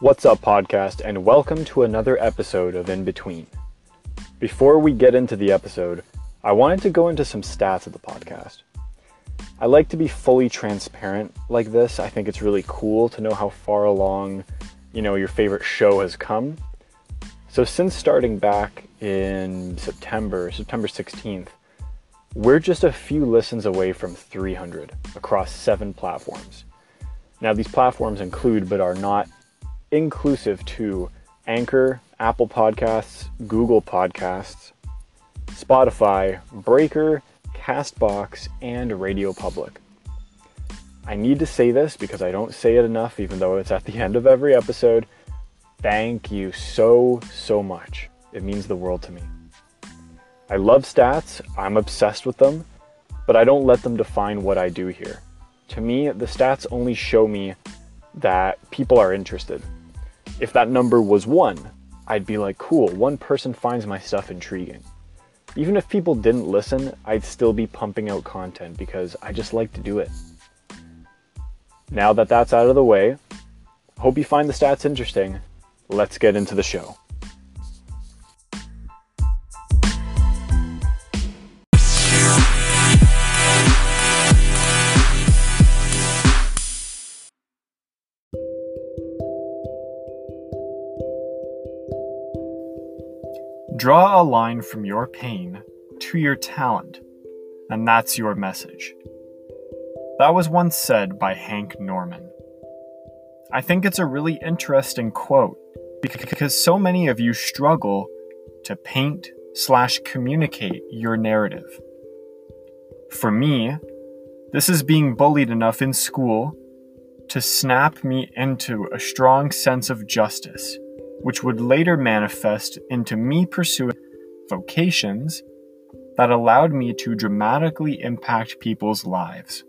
What's up, podcast, and welcome to another episode of In Between. Before we get into the episode, I wanted to go into some stats of the podcast. I like to be fully transparent like this. I think it's really cool to know how far along, you know, your favorite show has come. So since starting back in September, September 16th, we're just a few listens away from 300 across seven platforms. Now, these platforms include but are not inclusive to Anchor, Apple Podcasts, Google Podcasts, Spotify, Breaker, Castbox, and Radio Public. I need to say this because I don't say it enough, even though it's at the end of every episode. Thank you so, so much. It means the world to me. I love stats, I'm obsessed with them, but I don't let them define what I do here. To me, the stats only show me that people are interested. If that number was one, I'd be like, cool, one person finds my stuff intriguing. Even if people didn't listen, I'd still be pumping out content because I just like to do it. Now that that's out of the way, hope you find the stats interesting. Let's get into the show. Draw a line from your pain to your talent, and that's your message. That was once said by Hank Norman. I think it's a really interesting quote because so many of you struggle to paint slash communicate your narrative. For me, this is being bullied enough in school to snap me into a strong sense of justice which would later manifest into me pursuing vocations that allowed me to dramatically impact people's lives.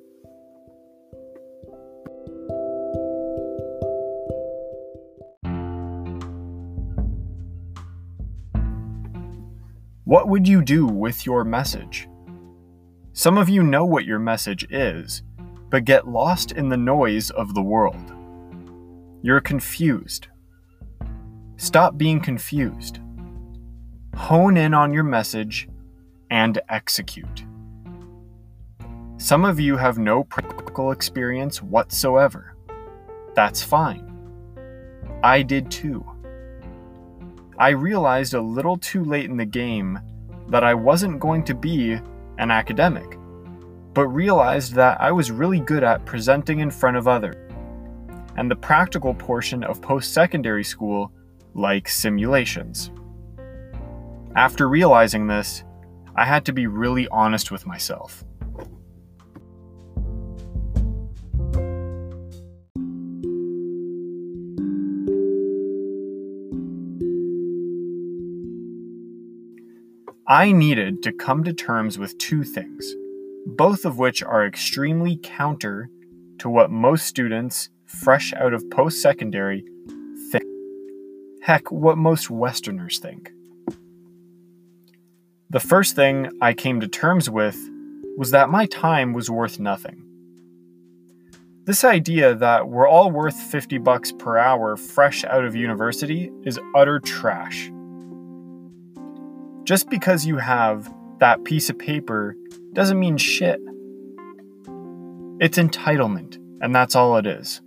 What would you do with your message? Some of you know what your message is, but get lost in the noise of the world. You're confused, Stop being confused. Hone in on your message and execute. Some of you have no practical experience whatsoever. That's fine. I did too. I realized a little too late in the game that I wasn't going to be an academic, but realized that I was really good at presenting in front of others. And the practical portion of post secondary school like simulations. After realizing this, I had to be really honest with myself. I needed to come to terms with two things, both of which are extremely counter to what most students fresh out of post secondary heck, what most Westerners think. The first thing I came to terms with was that my time was worth nothing. This idea that we're all worth 50 bucks per hour fresh out of university is utter trash. Just because you have that piece of paper doesn't mean shit. It's entitlement, and that's all it is.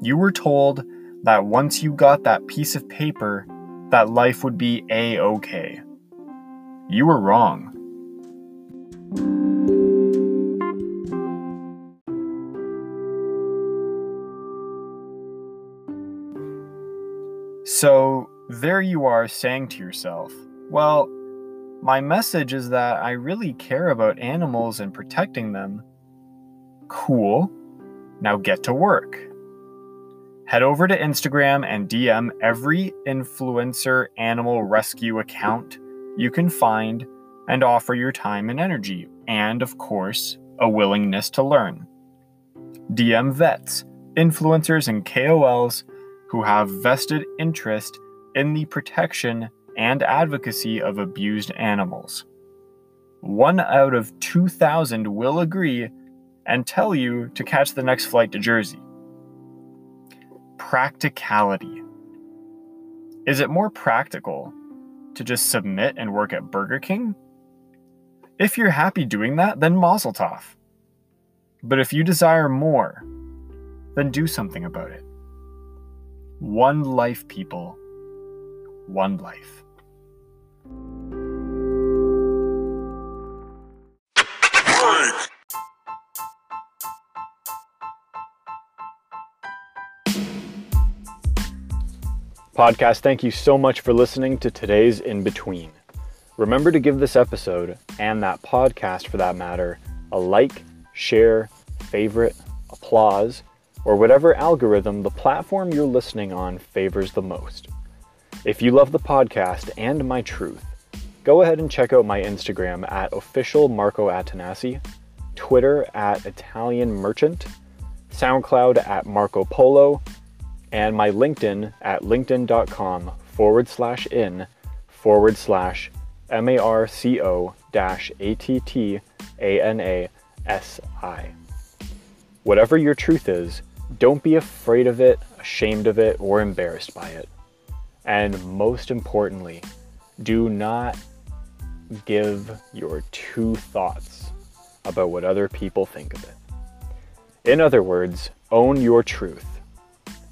You were told that once you got that piece of paper, that life would be a okay. You were wrong. So, there you are saying to yourself, well, my message is that I really care about animals and protecting them. Cool. Now get to work. Head over to Instagram and DM every influencer animal rescue account you can find and offer your time and energy, and of course, a willingness to learn. DM vets, influencers, and KOLs who have vested interest in the protection and advocacy of abused animals. One out of 2,000 will agree and tell you to catch the next flight to Jersey. Practicality. Is it more practical to just submit and work at Burger King? If you're happy doing that, then mazel tov. But if you desire more, then do something about it. One life, people. One life. Podcast, thank you so much for listening to today's In Between. Remember to give this episode, and that podcast for that matter, a like, share, favorite, applause, or whatever algorithm the platform you're listening on favors the most. If you love the podcast and my truth, go ahead and check out my Instagram at official Marco Attanasi, Twitter at Italian Merchant, SoundCloud at Marco Polo, and my LinkedIn at linkedin.com forward slash in forward slash M A R C O dash A T T A N A S I. Whatever your truth is, don't be afraid of it, ashamed of it, or embarrassed by it. And most importantly, do not give your two thoughts about what other people think of it. In other words, own your truth